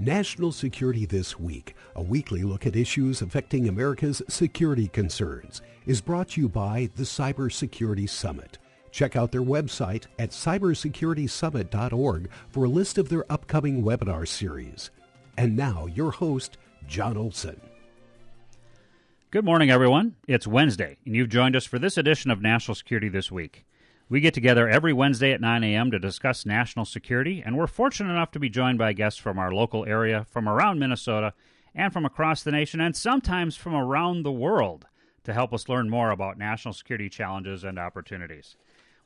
National Security This Week, a weekly look at issues affecting America's security concerns, is brought to you by the Cybersecurity Summit. Check out their website at cybersecuritysummit.org for a list of their upcoming webinar series. And now, your host, Jon Olson. Good morning, everyone. It's Wednesday, and you've joined us for this edition of National Security This Week. We get together every Wednesday at 9 a.m. to discuss national security, and we're fortunate enough to be joined by guests from our local area, from around Minnesota, and from across the nation, and sometimes from around the world to help us learn more about national security challenges and opportunities.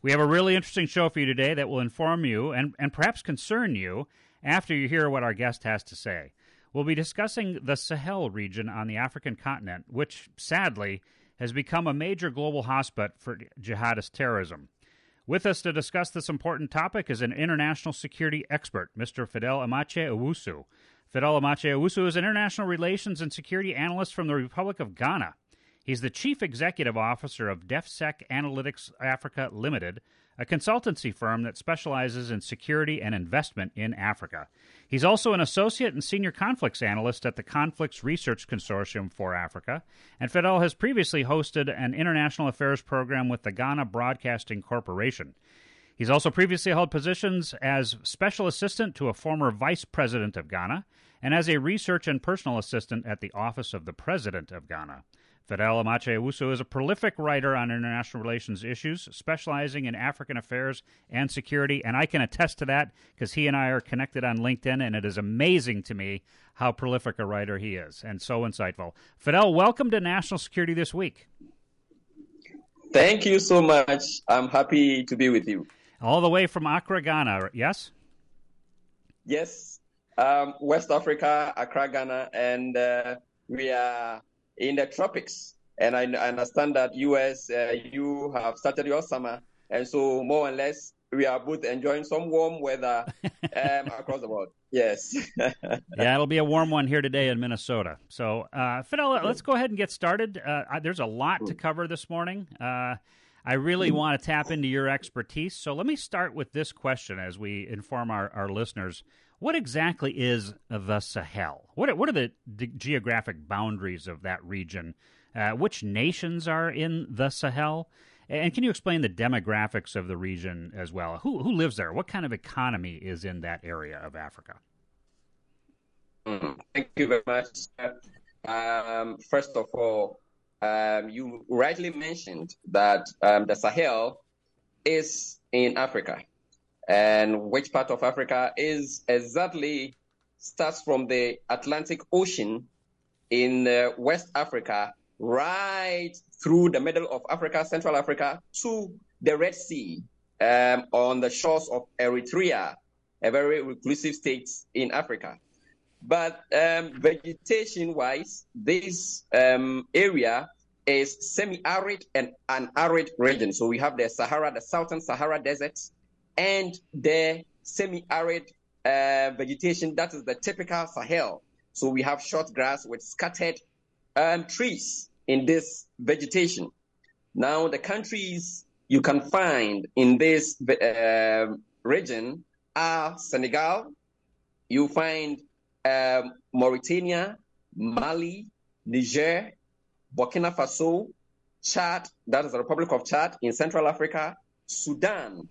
We have a really interesting show for you today that will inform you and, and perhaps concern you after you hear what our guest has to say. We'll be discussing the Sahel region on the African continent, which sadly has become a major global hotspot for jihadist terrorism. With us to discuss this important topic is an international security expert, Mr. Fidel Amakye Owusu. Fidel Amakye Owusu is an international relations and security analyst from the Republic of Ghana. He's the chief executive officer of DefSec Analytics Africa Limited, a consultancy firm that specializes in security and investment in Africa. He's also an associate and senior conflicts analyst at the Conflicts Research Consortium for Africa, and Fidel has previously hosted an international affairs program with the Ghana Broadcasting Corporation. He's also previously held positions as special assistant to a former vice president of Ghana and as a research and personal assistant at the Office of the President of Ghana. Fidel Amakye Owusu is a prolific writer on international relations issues, specializing in African affairs and security, and I can attest to that because he and I are connected on LinkedIn, and it is amazing to me how prolific a writer he is and so insightful. Fidel, welcome to National Security This Week. Thank you so much. I'm happy to be with you. All the way from Accra, Ghana, yes? Yes, um, West Africa, Accra, Ghana, and uh, we are in the tropics. And I, I understand that US, uh, you have started your summer, and so more or less we are both enjoying some warm weather um, across the world. Yes. yeah, it'll be a warm one here today in Minnesota. So, uh, Fidel, let's go ahead and get started. Uh, there's a lot to cover this morning. Uh, I really want to tap into your expertise. So, let me start with this question as we inform our, our listeners. What exactly is the Sahel? What are, what are the geographic boundaries of that region? Uh, which nations are in the Sahel? And can you explain the demographics of the region as well? Who, who lives there? What kind of economy is in that area of Africa? Mm, thank you very much. Um, first of all, um, you rightly mentioned that um, the Sahel is in Africa and which part of Africa is exactly starts from the Atlantic Ocean in uh, West Africa right through the middle of Africa, Central Africa, to the Red Sea um, on the shores of Eritrea, a very reclusive state in Africa. But um, vegetation wise, this um, area is semi arid and an arid region. So we have the Sahara, the Southern Sahara Desert, and the semi-arid uh, vegetation that is the typical Sahel. So we have short grass with scattered um, trees in this vegetation. Now the countries you can find in this uh, region are Senegal, you find um, Mauritania, Mali, Niger, Burkina Faso, Chad, that is the Republic of Chad in Central Africa, Sudan,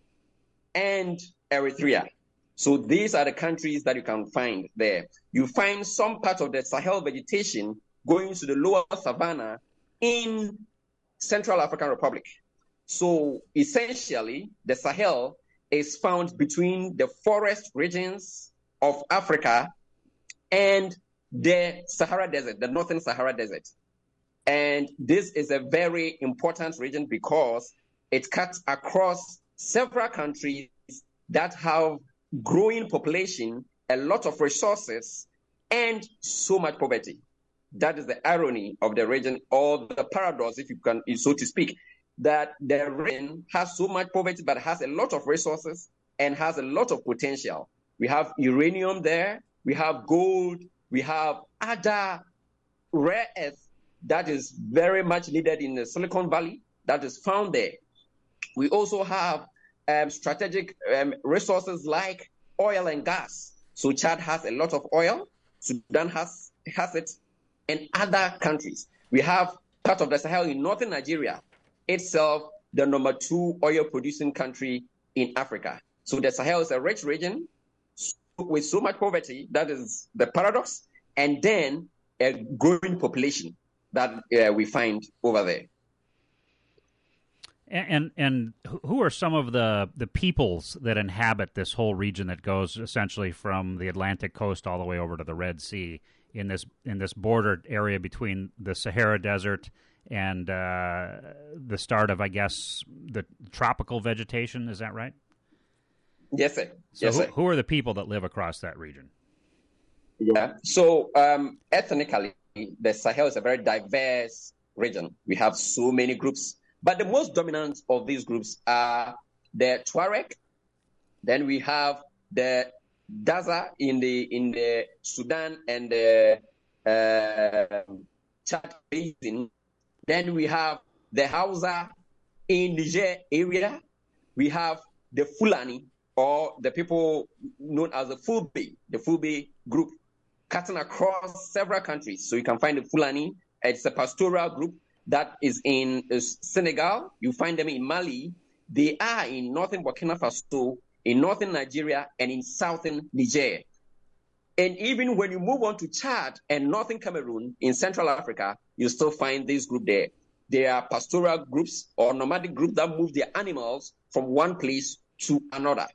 and Eritrea. So these are the countries that you can find there. You find some part of the Sahel vegetation going to the lower savannah in Central African Republic. So essentially, the Sahel is found between the forest regions of Africa and the Sahara Desert, the Northern Sahara Desert. And this is a very important region because it cuts across several countries that have growing population, a lot of resources, and so much poverty. That is the irony of the region, or the paradox, if you can, so to speak, that the region has so much poverty, but has a lot of resources and has a lot of potential. We have uranium there, we have gold, we have other rare earth that is very much needed in the Silicon Valley that is found there. We also have um, strategic um, resources like oil and gas. So Chad has a lot of oil Sudan has has it, and other countries. We have part of the Sahel in northern Nigeria itself, the number two oil producing country in Africa. So the Sahel is a rich region with so much poverty. That is the paradox. And then a growing population that uh, we find over there. And, and who are some of the the peoples that inhabit this whole region that goes essentially from the Atlantic coast all the way over to the Red Sea in this in this bordered area between the Sahara Desert and uh, the start of, I guess, the tropical vegetation? Is that right? Yes, sir. So yes, who, who are the people that live across that region? Yeah. So um, ethnically, the Sahel is a very diverse region. We have so many groups, but the most dominant of these groups are the Tuareg. Then we have the Daza in the in the Sudan and the uh, Chad basin. Then we have the Hausa in Niger area. We have the Fulani or the people known as the Fulbe, the Fulbe group, cutting across several countries. So you can find the Fulani. It's a pastoral group that is in Senegal. You find them in Mali. They are in northern Burkina Faso, in northern Nigeria, and in southern Niger. And even when you move on to Chad and northern Cameroon in Central Africa, you still find this group there. They are pastoral groups or nomadic groups that move their animals from one place to another.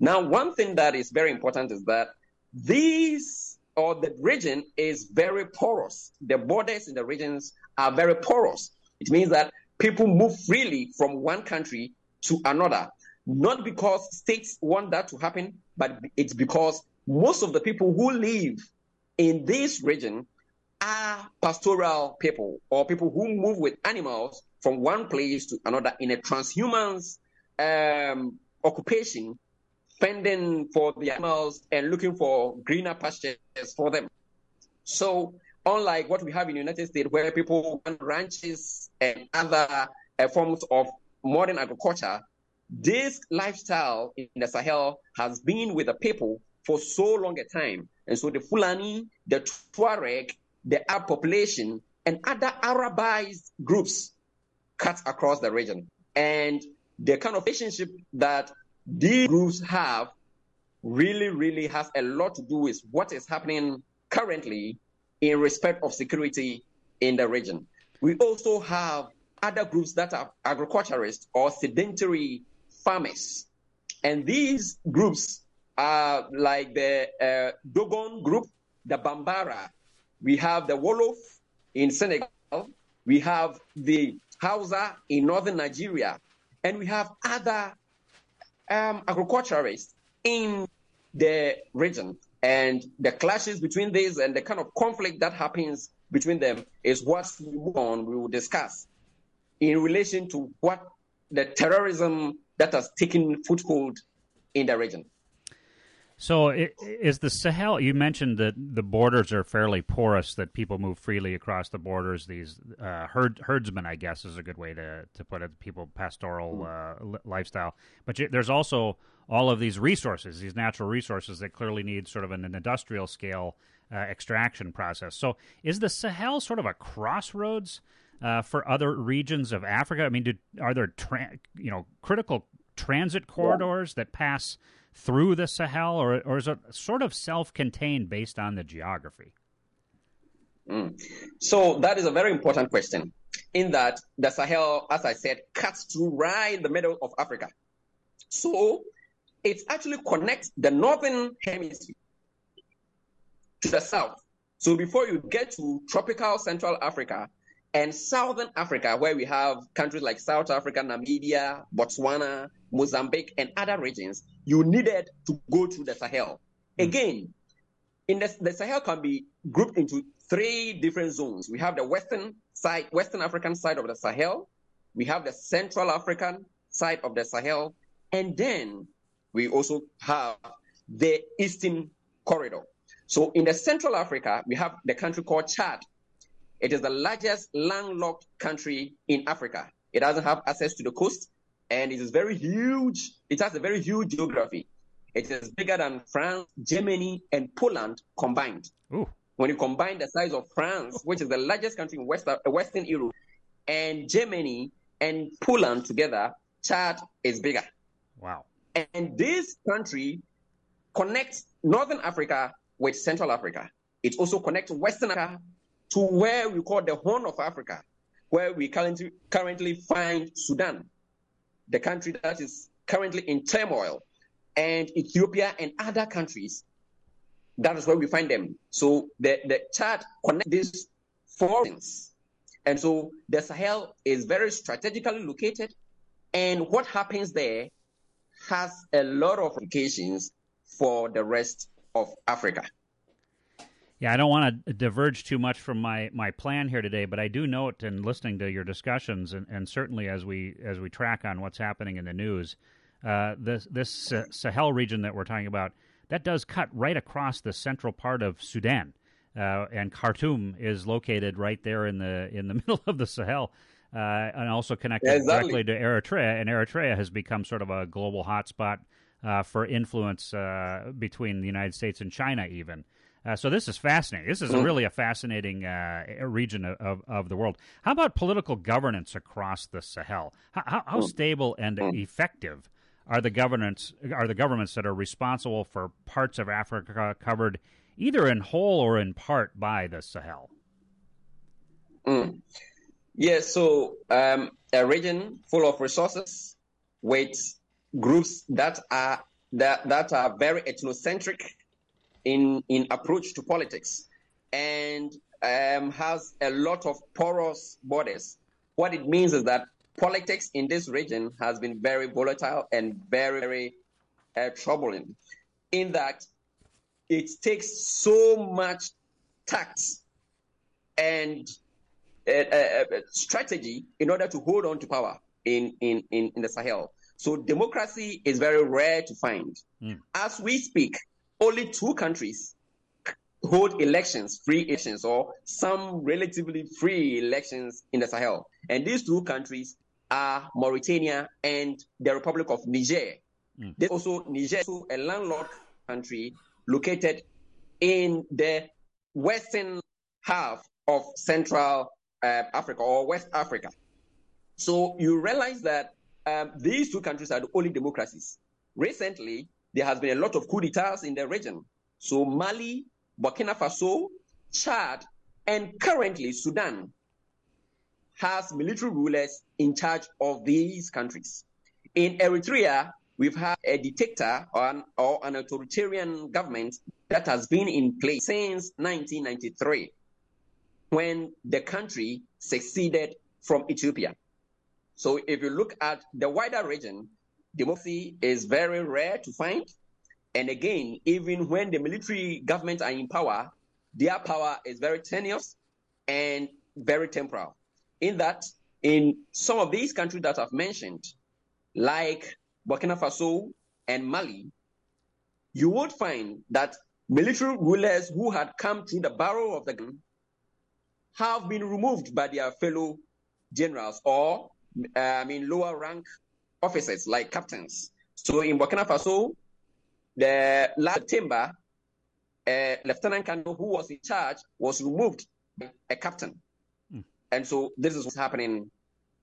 Now, one thing that is very important is that these or the region is very porous. The borders in the regions are very porous. It means that people move freely from one country to another, not because states want that to happen, but it's because most of the people who live in this region are pastoral people or people who move with animals from one place to another in a transhumant um, occupation fending for the animals and looking for greener pastures for them. So, unlike what we have in the United States, where people run ranches and other uh, forms of modern agriculture, this lifestyle in the Sahel has been with the people for so long a time. And so the Fulani, the Tuareg, the Arab population, and other Arabized groups cut across the region. And the kind of relationship that these groups have really, really has a lot to do with what is happening currently in respect of security in the region. We also have other groups that are agriculturists or sedentary farmers. And these groups are like the uh, Dogon group, the Bambara. We have the Wolof in Senegal. We have the Hausa in northern Nigeria. And we have other um, agriculturists in the region. And the clashes between these and the kind of conflict that happens between them is what we move on, we will discuss in relation to what the terrorism that has taken foothold in the region. So, is the Sahel? You mentioned that the borders are fairly porous; that people move freely across the borders. These uh, herd, herdsmen, I guess, is a good way to, to put it. People pastoral uh, lifestyle, but you, there's also all of these resources, these natural resources that clearly need sort of an, an industrial scale uh, extraction process. So, is the Sahel sort of a crossroads uh, for other regions of Africa? I mean, do, are there tra- you know critical transit corridors yeah. that pass? Through the Sahel, or, or is it sort of self contained based on the geography? Mm. So that is a very important question. In that the Sahel, as I said, cuts through right in the middle of Africa. So it actually connects the northern hemisphere to the south. So before you get to tropical Central Africa and Southern Africa, where we have countries like South Africa, Namibia, Botswana, Mozambique, and other regions, you needed to go through the Sahel. Mm. Again, in the, the Sahel can be grouped into three different zones. We have the western side, Western African side of the Sahel. We have the Central African side of the Sahel. And then we also have the Eastern corridor. So in the Central Africa, we have the country called Chad. It is the largest landlocked country in Africa. It doesn't have access to the coast and it is very huge. It has a very huge geography. It is bigger than France, Germany, and Poland combined. Ooh. when you combine the size of France, which is the largest country in West, uh, Western Europe, and Germany and Poland together, Chad is bigger. Wow. And this country connects Northern Africa with Central Africa. It also connects Western Africa to where we call the Horn of Africa, where we currently, currently find Sudan, the country that is currently in turmoil, and Ethiopia and other countries. That is where we find them. So the, the Chad connects these four things. And so the Sahel is very strategically located. And what happens there has a lot of implications for the rest of Africa. Yeah, I don't want to diverge too much from my, my plan here today, but I do note in listening to your discussions, and, and certainly as we as we track on what's happening in the news, uh, this this Sahel region that we're talking about that does cut right across the central part of Sudan, uh, and Khartoum is located right there in the in the middle of the Sahel. Uh, and also connected exactly. directly to Eritrea, and Eritrea has become sort of a global hotspot uh, for influence uh, between the United States and China, even. Uh, so this is fascinating. This is mm-hmm. really a fascinating uh, region of, of the world. How about political governance across the Sahel? How, how, how mm. stable and mm. effective are the governments are the governments that are responsible for parts of Africa covered either in whole or in part by the Sahel? Mm. Yeah, so um, a region full of resources with groups that are that, that are very ethnocentric in, in approach to politics and um, has a lot of porous borders. What it means is that politics in this region has been very volatile and very, very uh, troubling in that it takes so much tact and uh, uh, uh, strategy in order to hold on to power in, in, in, in the Sahel. So democracy is very rare to find. Mm. As we speak, only two countries hold elections, free elections, or some relatively free elections in the Sahel. And these two countries are Mauritania and the Republic of Niger. Mm. There's also Niger, is a landlocked country located in the western half of Central uh, Africa or West Africa. So you realize that um, these two countries are the only democracies. Recently, there has been a lot of coup d'etats in the region. So Mali, Burkina Faso, Chad, and currently Sudan has military rulers in charge of these countries. In Eritrea, we've had a dictator or an, or an authoritarian government that has been in place since 1993 when the country seceded from Ethiopia. So if you look at the wider region, democracy is very rare to find. And again, even when the military governments are in power, their power is very tenuous and very temporal. In that, in some of these countries that I've mentioned, like Burkina Faso and Mali, you would find that military rulers who had come through the barrel of the gun have been removed by their fellow generals or uh, I mean, lower rank officers like captains. So in Burkina Faso, the last uh, Lieutenant Kano, who was in charge, was removed by a captain. Mm. And so this is what's happening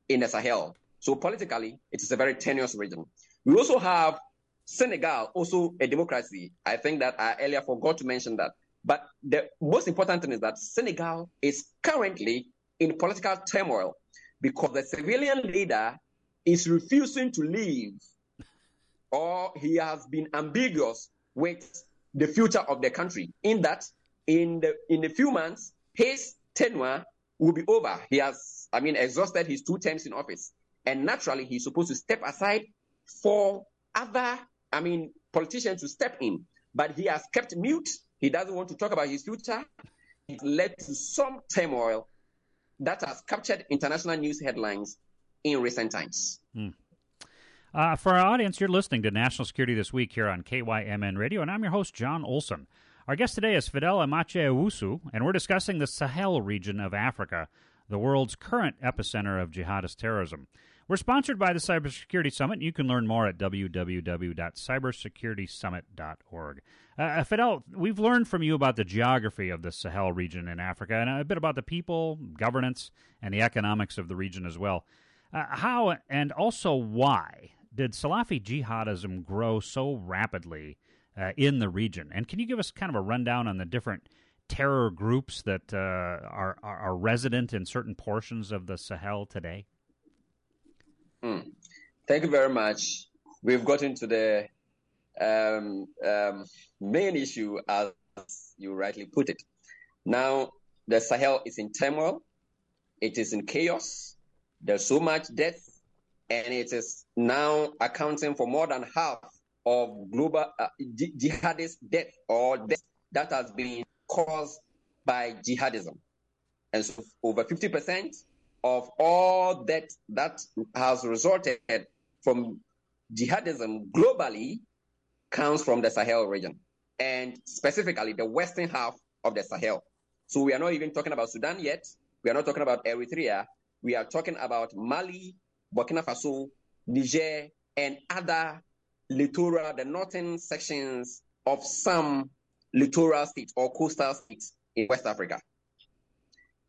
in the Sahel. So politically, it is a very tenuous region. We also have Senegal, also a democracy. I think that I earlier forgot to mention that. But the most important thing is that Senegal is currently in political turmoil because the civilian leader is refusing to leave or he has been ambiguous with the future of the country in that in the in a few months his tenure will be over. He has i mean exhausted his two terms in office. And naturally he's supposed to step aside for other i mean politicians to step in. But he has kept mute. He doesn't want to talk about his future. It led to some turmoil that has captured international news headlines in recent times. Mm. Uh, for our audience, you're listening to National Security This Week here on KYMN Radio, and I'm your host, Jon Olson. Our guest today is Fidel Amakye Owusu, and we're discussing the Sahel region of Africa, the world's current epicenter of jihadist terrorism. We're sponsored by the Cybersecurity Summit. You can learn more at www.cybersecuritysummit.org. Uh, Fidel, we've learned from you about the geography of the Sahel region in Africa and a bit about the people, governance, and the economics of the region as well. Uh, how and also why did Salafi jihadism grow so rapidly uh, in the region? And can you give us kind of a rundown on the different terror groups that uh, are, are, resident in certain portions of the Sahel today? Mm. Thank you very much. We've gotten to the um, um, main issue, as you rightly put it. Now, the Sahel is in turmoil, it is in chaos, there's so much death, and it is now accounting for more than half of global uh, jihadist death or death that has been caused by jihadism. And so over 50% of all that that has resulted from jihadism globally comes from the Sahel region and specifically the western half of the Sahel. So we are not even talking about Sudan yet. We are not talking about Eritrea. We are talking about Mali, Burkina Faso, Niger, and other littoral, the northern sections of some littoral states or coastal states in West Africa.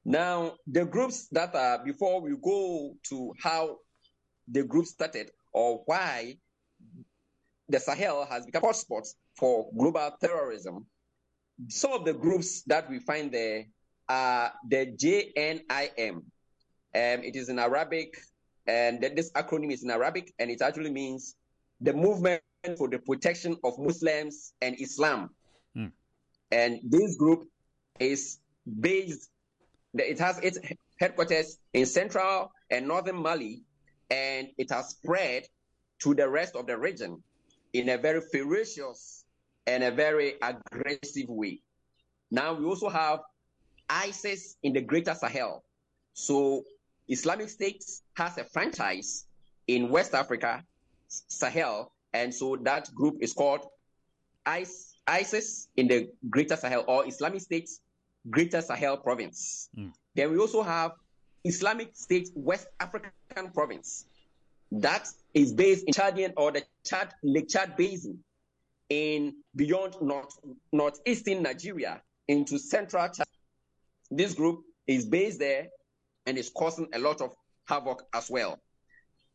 Now, the groups that are, before we go to how the group started or why the Sahel has become hotspots for global terrorism, some of the groups that we find there are the JNIM. Um, it is in Arabic, and this acronym is in Arabic, and it actually means the movement for the protection of Muslims and Islam. Hmm. And this group is based, it has its headquarters in central and northern Mali, and it has spread to the rest of the region in a very ferocious and a very aggressive way. Now we also have ISIS in the greater Sahel. So Islamic State has a franchise in West Africa, Sahel, and so that group is called ISIS in the greater Sahel or Islamic State greater Sahel province. Mm. Then we also have Islamic State West African province that is based in Chadian or the Chad Lake Chad Basin in beyond north northeastern Nigeria into central Chad. This group is based there and is causing a lot of havoc as well.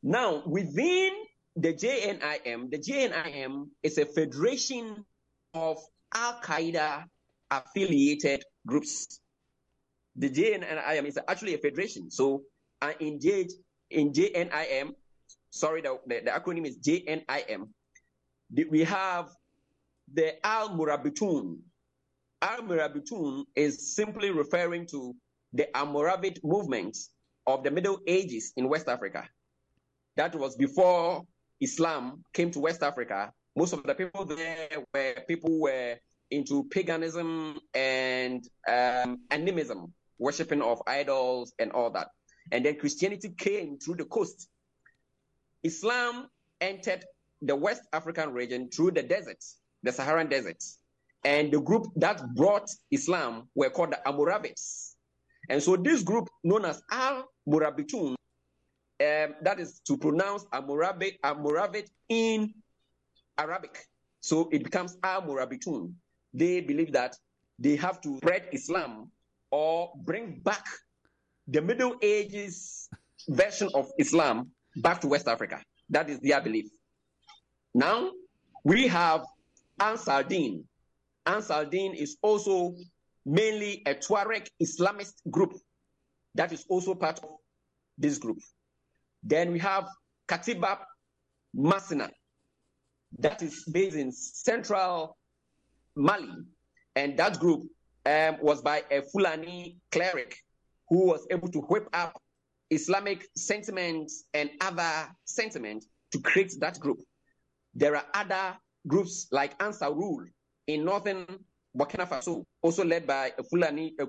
Now, within the JNIM, the JNIM is a federation of Al Qaeda affiliated groups. The JNIM is actually a federation. So, uh, in, J, in JNIM, sorry, the, the, the acronym is JNIM, we have the Al Murabitun. Al Murabitun is simply referring to the Almoravid movement of the Middle Ages in West Africa. That was before Islam came to West Africa. Most of the people there were people were into paganism and um, animism, worshipping of idols and all that. And then Christianity came through the coast. Islam entered the West African region through the deserts, the Saharan deserts. And the group that brought Islam were called the Almoravids. And so this group, known as Al Murabitun, um, that is to pronounce Almoravid, Almoravid in Arabic. So it becomes Al Murabitun. They believe that they have to spread Islam or bring back the Middle Ages version of Islam back to West Africa. That is their belief. Now we have Ansar Din. Ansar Din is also mainly a Tuareg Islamist group that is also part of this group. Then we have Katiba Masina that is based in central Mali. And that group um, was by a Fulani cleric who was able to whip up Islamic sentiments and other sentiments to create that group. There are other groups like Ansarul in northern Burkina Faso, also led by a Fulani, a,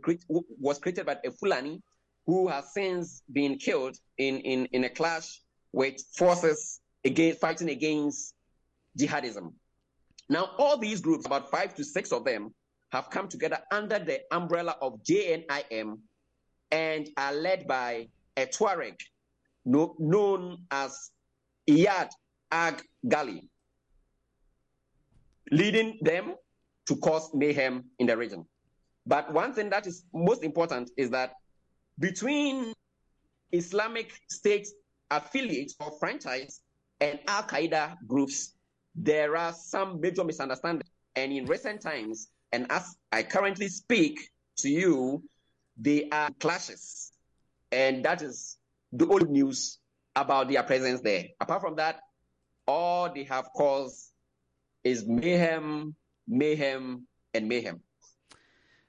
was created by a Fulani who has since been killed in, in, in a clash with forces against, fighting against jihadism. Now, all these groups, about five to six of them, have come together under the umbrella of JNIM and are led by a Tuareg no, known as Iyad Ag Ghaly. leading them to cause mayhem in the region. But one thing that is most important is that between Islamic State affiliates or franchise and Al Qaeda groups, there are some major misunderstandings. And in recent times, and as I currently speak to you, there are clashes. And that is the old news about their presence there. Apart from that, all they have caused is mayhem, mayhem, and mayhem.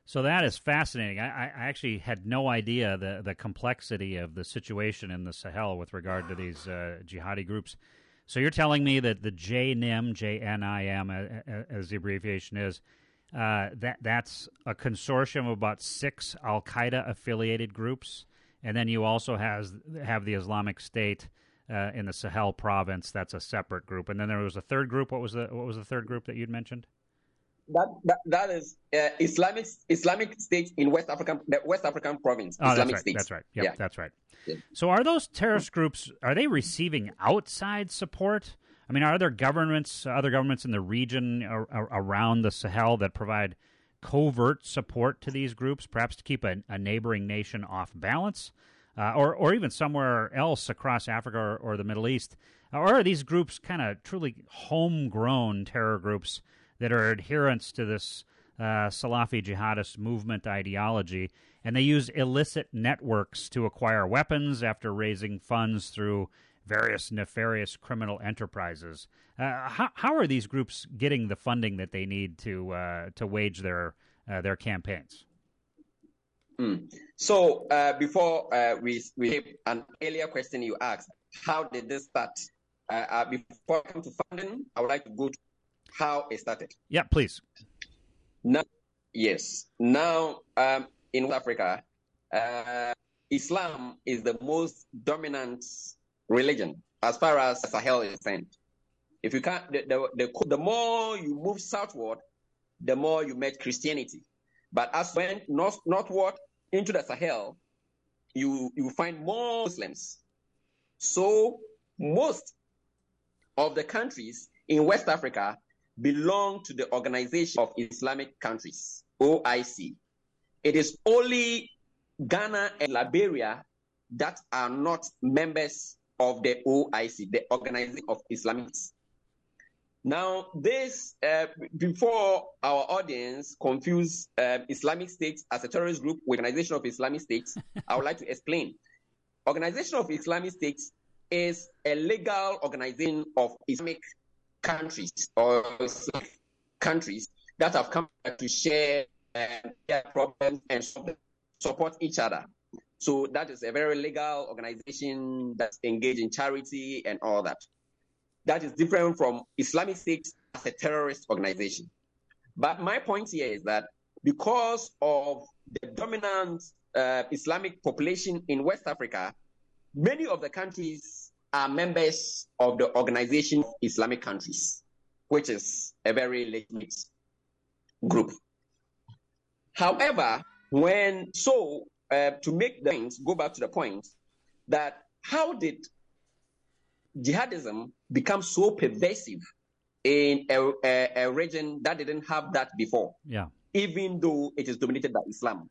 So that is fascinating. I, I, actually had no idea the, the complexity of the situation in the Sahel with regard to these uh, jihadi groups. So you're telling me that the JNIM, JNIM, as the abbreviation is, uh, that that's a consortium of about six Al Qaeda affiliated groups, and then you also has have the Islamic State uh, in the Sahel province. That's a separate group, and then there was a third group. What was the what was the third group that you'd mentioned? That that, that is uh, Islamic Islamic State in West African the West African province. Oh, Islamic that's right. State. That's right. Yep, yeah, that's right. Yeah. So, are those terrorist groups are they receiving outside support? I mean, are there governments, other governments in the region or, or around the Sahel that provide covert support to these groups, perhaps to keep a, a neighboring nation off balance, uh, or or even somewhere else across Africa or, or the Middle East? Or are these groups kind of truly homegrown terror groups that are adherents to this uh, Salafi jihadist movement ideology, and they use illicit networks to acquire weapons after raising funds through various nefarious criminal enterprises. Uh, how, how are these groups getting the funding that they need to uh, to wage their uh, their campaigns? Mm. So uh, before uh, we we an earlier question you asked, how did this start? Before I come to funding, I would like to go to how it started. Yeah, please. Now, yes. Now, um, in West Africa, Islam is the most dominant religion as far as Sahel is concerned. If you can't, the, the, the, the, more you move southward, the more you met Christianity. But as went north, northward into the Sahel, you you find more Muslims. So most of the countries in West Africa belong to the Organization of Islamic Countries, OIC. It is only Ghana and Liberia that are not members of the OIC, the Organization of Islamists. Now, this, uh, before our audience confuse uh, Islamic State as a terrorist group with Organization of Islamic States, I would like to explain. Organization of Islamic States is a legal organization of Islamic countries or countries that have come to share uh, their problems and support each other. So that is a very legal organization that's engaged in charity and all that. That is different from Islamic State as a terrorist organization. But my point here is that because of the dominant uh, Islamic population in West Africa, many of the countries are members of the Organization of Islamic Countries, which is a very legitimate group. However, when so uh, to make the things go back to the point that how did jihadism become so pervasive in a, a, a, region that didn't have that before? Yeah. Even though it is dominated by Islam.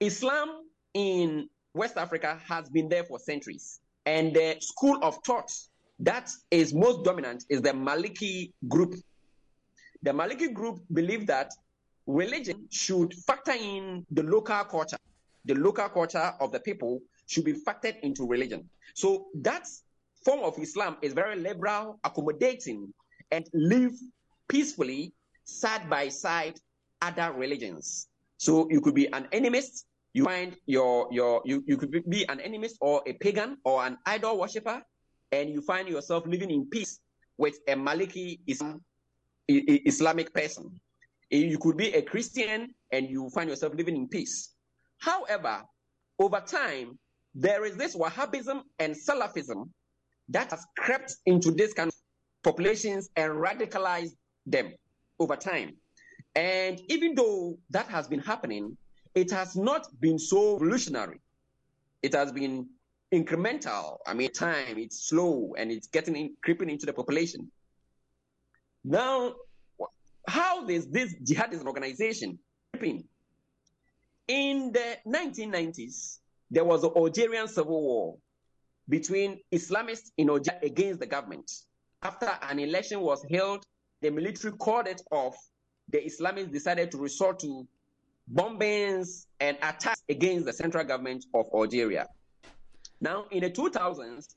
Islam in West Africa has been there for centuries. And the school of thought that is most dominant is the Maliki group. The Maliki group believe that religion should factor in the local culture the local culture of the people should be factored into religion. So that form of Islam is very liberal, accommodating, and live peacefully side by side other religions. So you could be an animist, you find your your you, you could be an animist or a pagan or an idol worshiper, and you find yourself living in peace with a Maliki Islam, Islamic person. Eh, you could be a Christian and you find yourself living in peace. However, over time, there is this Wahhabism and Salafism that has crept into these kind of populations and radicalized them over time. And even though that has been happening, it has not been so revolutionary. It has been incremental. I mean, time it's slow and it's getting in, creeping into the population. Now, how is this jihadist organization creeping? In the 1990s, there was the Algerian civil war between Islamists in Algeria against the government. After an election was held, the military called it off. The Islamists decided to resort to bombings and attacks against the central government of Algeria. Now, in the 2000s,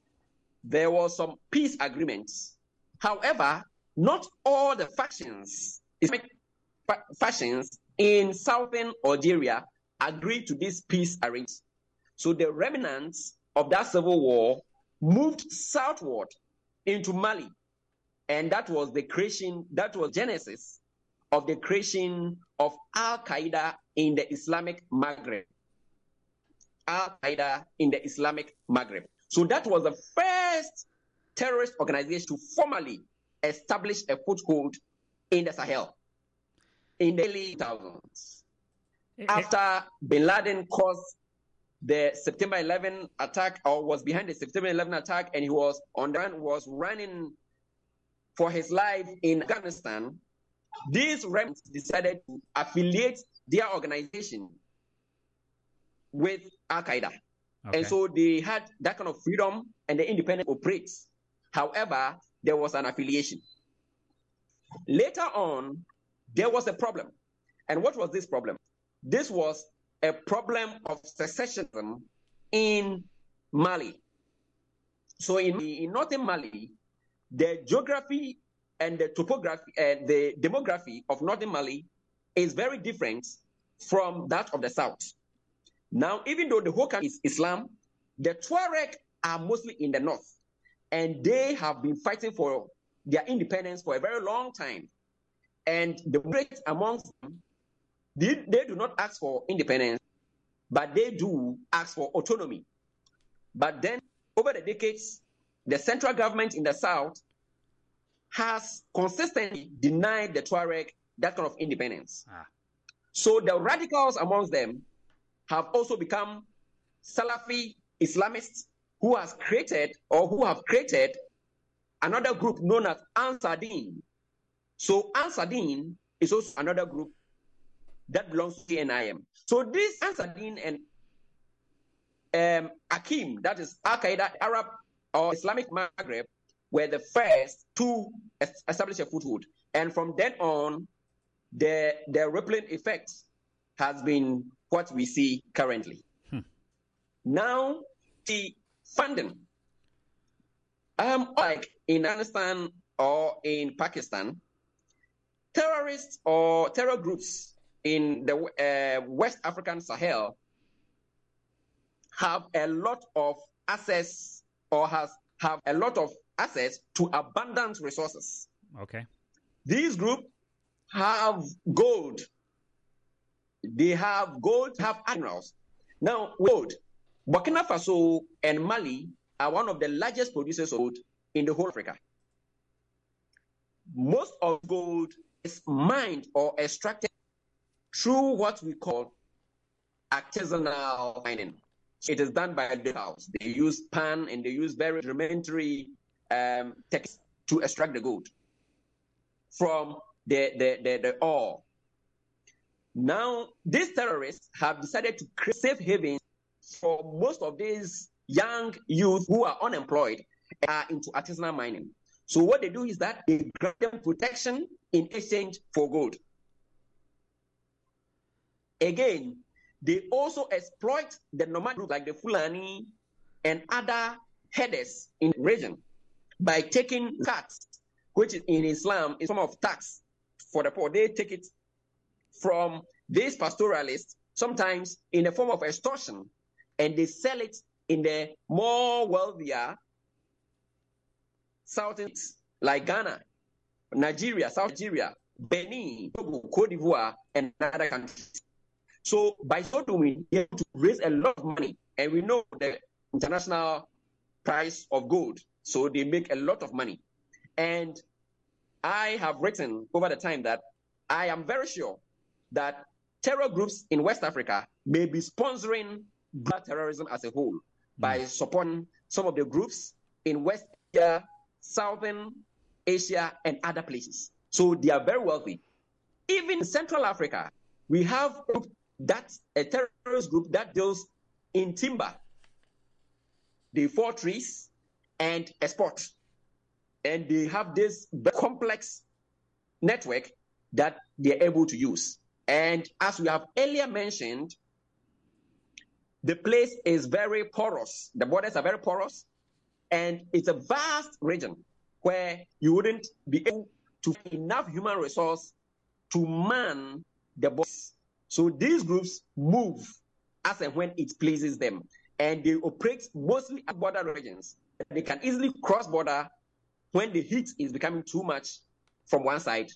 there was some peace agreements. However, not all the factions, Islamic factions in southern Algeria agreed to this peace arrangement. So the remnants of that civil war moved southward into Mali. And that was the creation, that was genesis of the creation of Al Qaeda in the Islamic Maghreb. Al Qaeda in the Islamic Maghreb. So that was the first terrorist organization to formally establish a foothold in the Sahel in the early 2000s. Eh, eh. After bin Laden caused the September 11 attack, or was behind the September 11 attack, and he was on the run, was running for his life in Afghanistan, these remnants decided to affiliate their organization with Al Qaeda. Okay. And so they had that kind of freedom and the independent operates. However, there was an affiliation. Later on, there was a problem. And what was this problem? This was a problem of secessionism in Mali. So in, in northern Mali, the geography and the topography and uh, the demography of northern Mali is very different from that of the south. Now, even though the whole country is Islam, the Tuareg are mostly in the north, and they have been fighting for their independence for a very long time. And the great amongst them, they, they do not ask for independence, but they do ask for autonomy. But then, over the decades, the central government in the south has consistently denied the Tuareg that kind of independence. Ah. So the radicals amongst them have also become Salafi Islamists who has created or who have created another group known as Ansar Dine. So Ansar Dine is also another group that belongs to NIM. So this Ansar Dine and um, AQIM, that is Al Qaeda, Arab or Islamic Maghreb, were the first to establish a foothold. And from then on, the, the rippling effect has been what we see currently. Hmm. Now, the funding. Um, like in Afghanistan or in Pakistan, terrorists or terror groups in the uh, West African Sahel have a lot of access or has have a lot of access to abundant resources. Okay. These groups have gold. They have gold, have animals. Now, gold. Burkina Faso and Mali are one of the largest producers of gold in the whole Africa. Most of gold is mined or extracted through what we call artisanal mining. It is done by the house. They use pan and they use very rudimentary um, to extract the gold from the, the, the, the ore. Now, these terrorists have decided to create safe havens for most of these young youth who are unemployed are into artisanal mining. So what they do is that they grant them protection in exchange for gold. Again, they also exploit the nomad group like the Fulani and other herders in the region by taking tax, which in Islam is form of tax for the poor. They take it from these pastoralists, sometimes in the form of extortion, and they sell it in the more wealthier southern like Ghana, Nigeria, South Nigeria, Benin, Cote d'Ivoire, and other countries. So by so doing, you have to raise a lot of money, and we know the international price of gold. So they make a lot of money. And I have written over the time that I am very sure that terror groups in West Africa may be sponsoring black terrorism as a whole by hmm. supporting some of the groups in West Asia, Southern Asia, and other places. So they are very wealthy. Even in Central Africa, we have that a terrorist group that deals in timber. They fall trees and export. And they have this complex network that they're able to use. And as we have earlier mentioned, the place is very porous. The borders are very porous, and it's a vast region where you wouldn't be able to find enough human resource to man the borders. So these groups move as and when it pleases them, and they operate mostly at border regions. They can easily cross border when the heat is becoming too much from one side,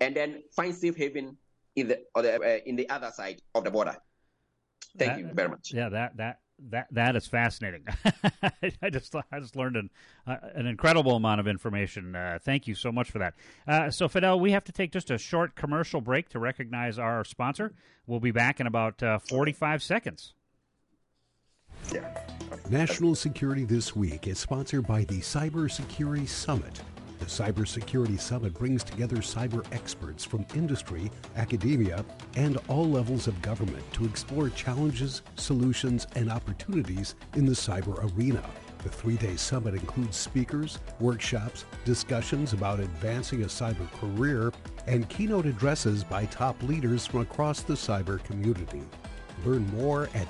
and then find safe haven in the, uh, in the other side of the border. Thank that, you very much. Yeah, that that that that is fascinating. I just I just learned an uh, an incredible amount of information. Uh, thank you so much for that. Uh, so Fidel, we have to take just a short commercial break to recognize our sponsor. We'll be back in about uh, forty five seconds. Yeah. National Security This Week is sponsored by the Cybersecurity Summit the Cybersecurity Summit brings together cyber experts from industry, academia, and all levels of government to explore challenges, solutions, and opportunities in the cyber arena. The three day summit includes speakers, workshops, discussions about advancing a cyber career, and keynote addresses by top leaders from across the cyber community. Learn more at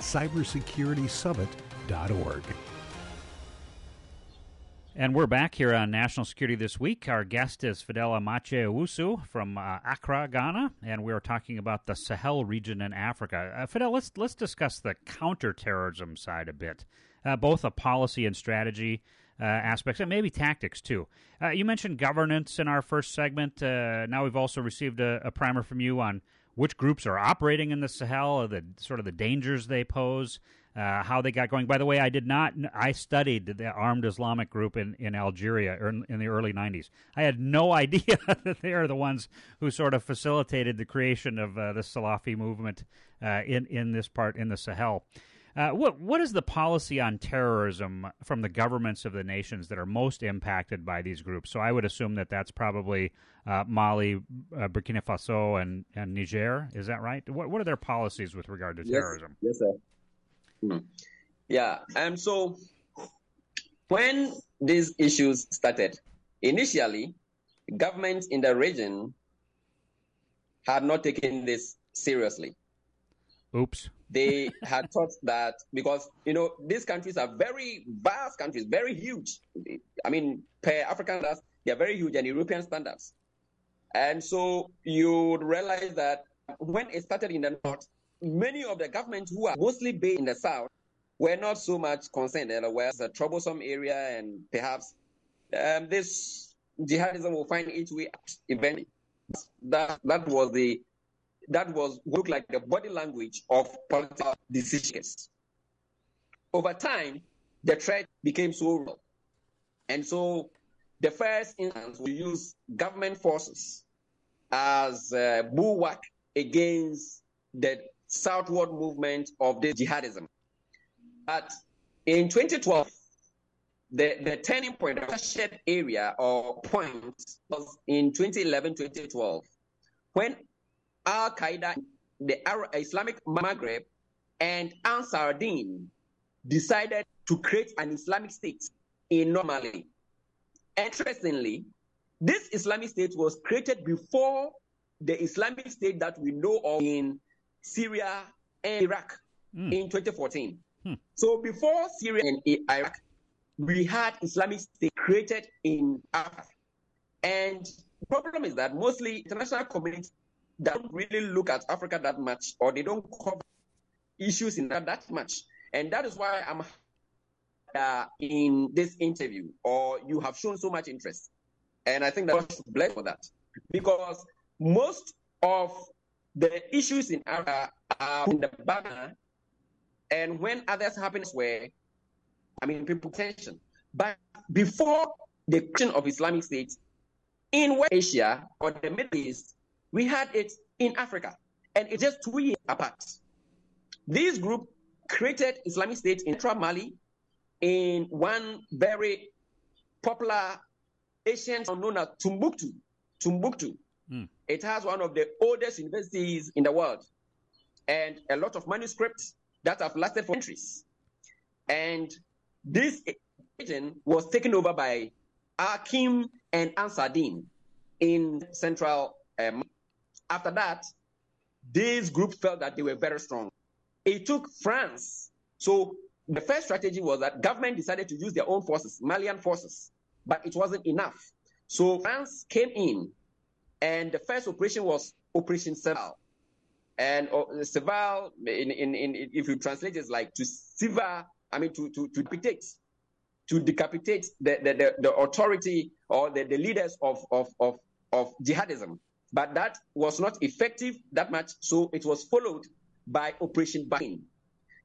And we're back here on National Security This Week. Our guest is Fidel Amakye Owusu from uh, Accra, Ghana, and we're talking about the Sahel region in Africa. Uh, Fidel, let's let's discuss the counterterrorism side a bit, uh, both a policy and strategy uh, aspects, and maybe tactics too. Uh, you mentioned governance in our first segment. Uh, now we've also received a, a, primer from you on which groups are operating in the Sahel, the sort of the dangers they pose uh, how they got going. By the way, I did not. I studied the armed Islamic group in, in Algeria in, in the early '90s. I had no idea that they are the ones who sort of facilitated the creation of uh, the Salafi movement uh, in in this part in the Sahel. Uh, what what is the policy on terrorism from the governments of the nations that are most impacted by these groups? So I would assume that that's probably uh, Mali, uh, Burkina Faso, and, and Niger. Is that right? What what are their policies with regard to yes. terrorism? Yes, sir. Hmm. Yeah, and so when these issues started, initially, governments in the region had not taken this seriously. Oops. They had thought that because, you know, these countries are very vast countries, very huge. I mean, per African standards, they are very huge and European standards. And so you would realize that when it started in the north, many of the governments who are mostly based in the south were not so much concerned. There was a troublesome area, and perhaps um, this jihadism will find its way out eventually. That that was the that was look like the body language of political decisions. Over time, the threat became so real, and so the first instance we use government forces as a bulwark against the southward movement of the jihadism. But in 2012, the, the turning point, of the shared area or point was in 2011, 2012, when Al Qaeda, the Islamic Maghreb, and Ansar Din decided to create an Islamic state in Mali. Interestingly, this Islamic state was created before the Islamic state that we know of in Syria and Iraq mm. in 2014. Hmm. So before Syria and Iraq, we had Islamic State created in Africa. And the problem is that mostly international community don't really look at Africa that much, or they don't cover issues in that that much. And that is why I'm uh, in this interview, or you have shown so much interest. And I think that was blessed for that. Because most of the issues in Africa are in the banner, and when others happen where, I mean, people tension. But before the creation of Islamic State in West Asia or the Middle East, we had it in Africa, and it's just two years apart. This group created Islamic State in Central Mali in one very popular ancient town known as Timbuktu. Timbuktu. Mm. It has one of the oldest universities in the world and a lot of manuscripts that have lasted for centuries. And this region was taken over by AQIM and Ansar Din in central. Um, after that, this group felt that they were very strong. It took France. So the first strategy was that government decided to use their own forces, Malian forces, but it wasn't enough. So France came in, and the first operation was Operation Serval. And uh, Serval, in, in, in, if you translate it, like to sever, I mean, to, to, to decapitate, to decapitate the, the, the, the authority or the, the leaders of, of, of, of jihadism. But that was not effective that much, so it was followed by Operation Barkhane.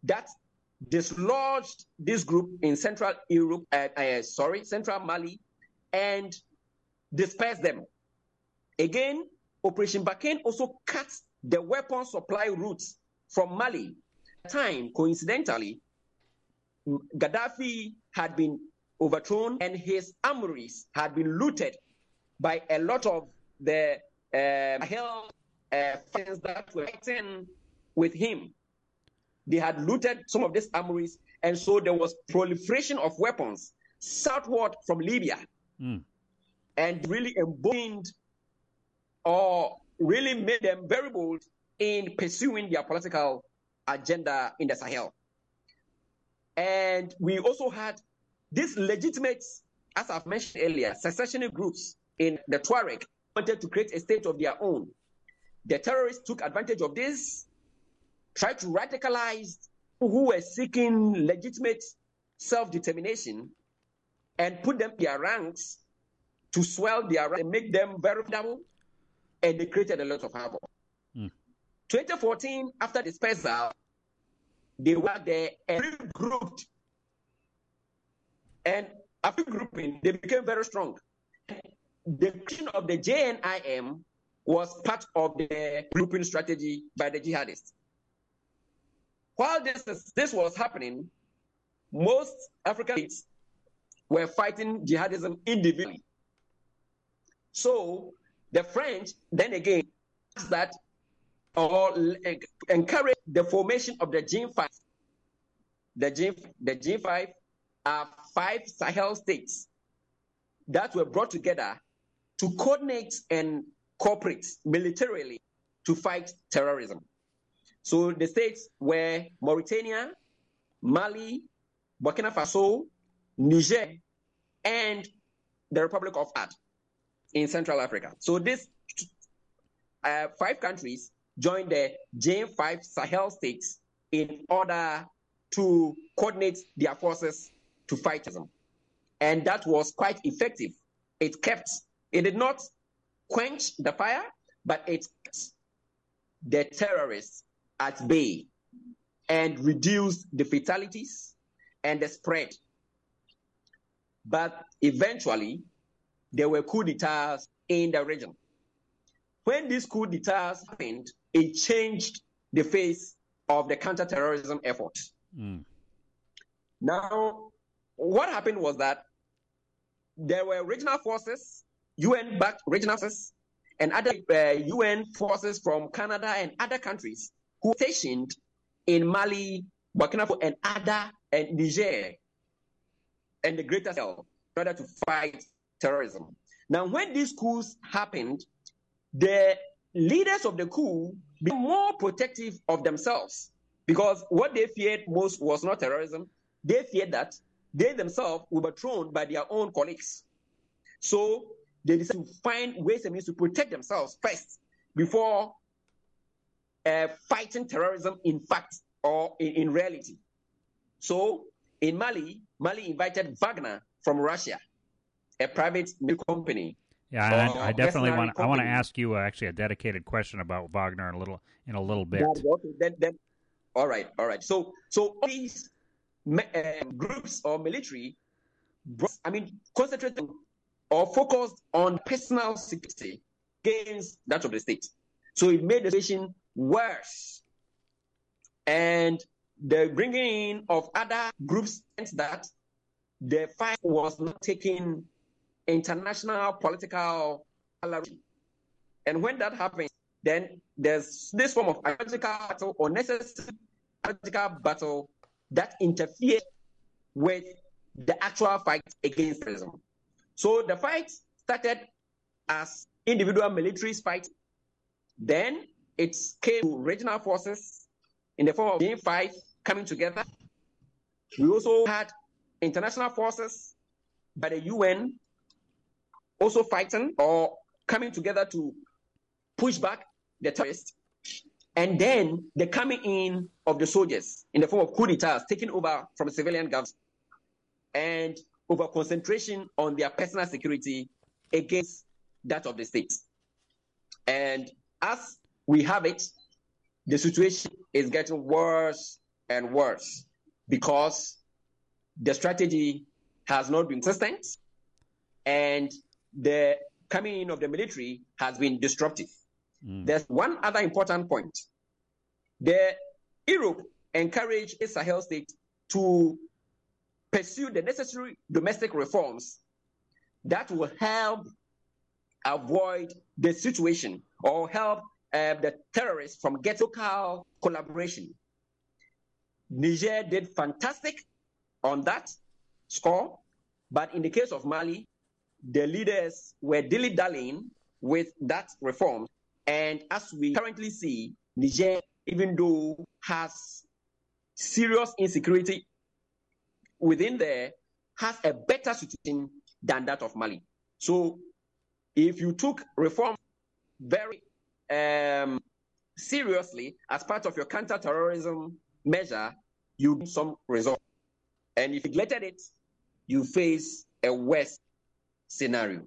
That dislodged this group in Central Europe, uh, uh, sorry, Central Mali, and dispersed them. Again, Operation Barkhane also cut the weapon supply routes from Mali. At the time, coincidentally, Gaddafi had been overthrown and his armories had been looted by a lot of the uh, Sahel uh, that were fighting with him. They had looted some of these armories, and so there was proliferation of weapons southward from Libya, mm. and really emboldened or really made them very bold in pursuing their political agenda in the Sahel. And we also had these legitimate, as I've mentioned earlier, secessionist groups in the Tuareg wanted to create a state of their own. The terrorists took advantage of this, tried to radicalize who were seeking legitimate self-determination and put them in their ranks to swell their ranks and make them very double and they created a lot of havoc. Mm. 2014, after the dispersal, they were there and regrouped. And after grouping, they became very strong. The creation of the JNIM was part of the grouping strategy by the jihadists. While this, is, this was happening, most African states were fighting jihadism individually. So the French, then again, that or encourage the formation of the G5. The, the G5 are five Sahel states that were brought together to coordinate and cooperate militarily to fight terrorism. So the states were Mauritania, Mali, Burkina Faso, Niger, and the Republic of Chad in Central Africa. So these uh, five countries joined the G5 Sahel states in order to coordinate their forces to fight them. And that was quite effective. It kept, it did not quench the fire, but it kept the terrorists at bay and reduced the fatalities and the spread. But eventually, there were coup d'etats in the region. When these coup d'etats happened, it changed the face of the counterterrorism effort. Mm. Now, what happened was that there were regional forces, UN backed regional forces, and other uh, UN forces from Canada and other countries who were stationed in Mali, Burkina Faso, and other, and Niger, and the Greater Sahel in order to fight terrorism. Now, when these coups happened, the leaders of the coup became more protective of themselves because what they feared most was not terrorism. They feared that they themselves would be thrown by their own colleagues. So they decided to find ways and means to protect themselves first before uh, fighting terrorism in fact or in, in reality. So in Mali, Mali invited Wagner from Russia a private new company. Yeah, I, I dedefinitely want. I want to ask you uh, actually a dedicated question about Wagner in a little in a little bit. okay. Then, then, all right, all right. So, so all these uh, groups or military, I mean, concentrated or focused on personal security against that of the state. So it made the situation worse. And the bringing in of other groups meant that the fight was not taking international political and when that happens, then there's this form of ideological battle or necessary ideological battle that interferes with the actual fight against terrorism. So the fight started as individual militaries fight. Then it came to regional forces in the form of being five coming together. We also had international forces by the UN also fighting or coming together to push back the terrorists. And then the coming in of the soldiers in the form of coup d'etats taking over from civilian government and over concentration on their personal security against that of the state. And as we have it, the situation is getting worse and worse because the strategy has not been consistent and the coming in of the military has been disruptive. Mm. There's one other important point. The Europe encouraged its Sahel state to pursue the necessary domestic reforms that will help avoid the situation or help uh, the terrorists from get local collaboration. Niger did fantastic on that score, but in the case of Mali, the leaders were dilly-dallying with that reform. And as we currently see, Niger, even though has serious insecurity within there, has a better situation than that of Mali. So if you took reform very um, seriously as part of your counter-terrorism measure, you get some result. And if you neglected it, you face a worse scenario.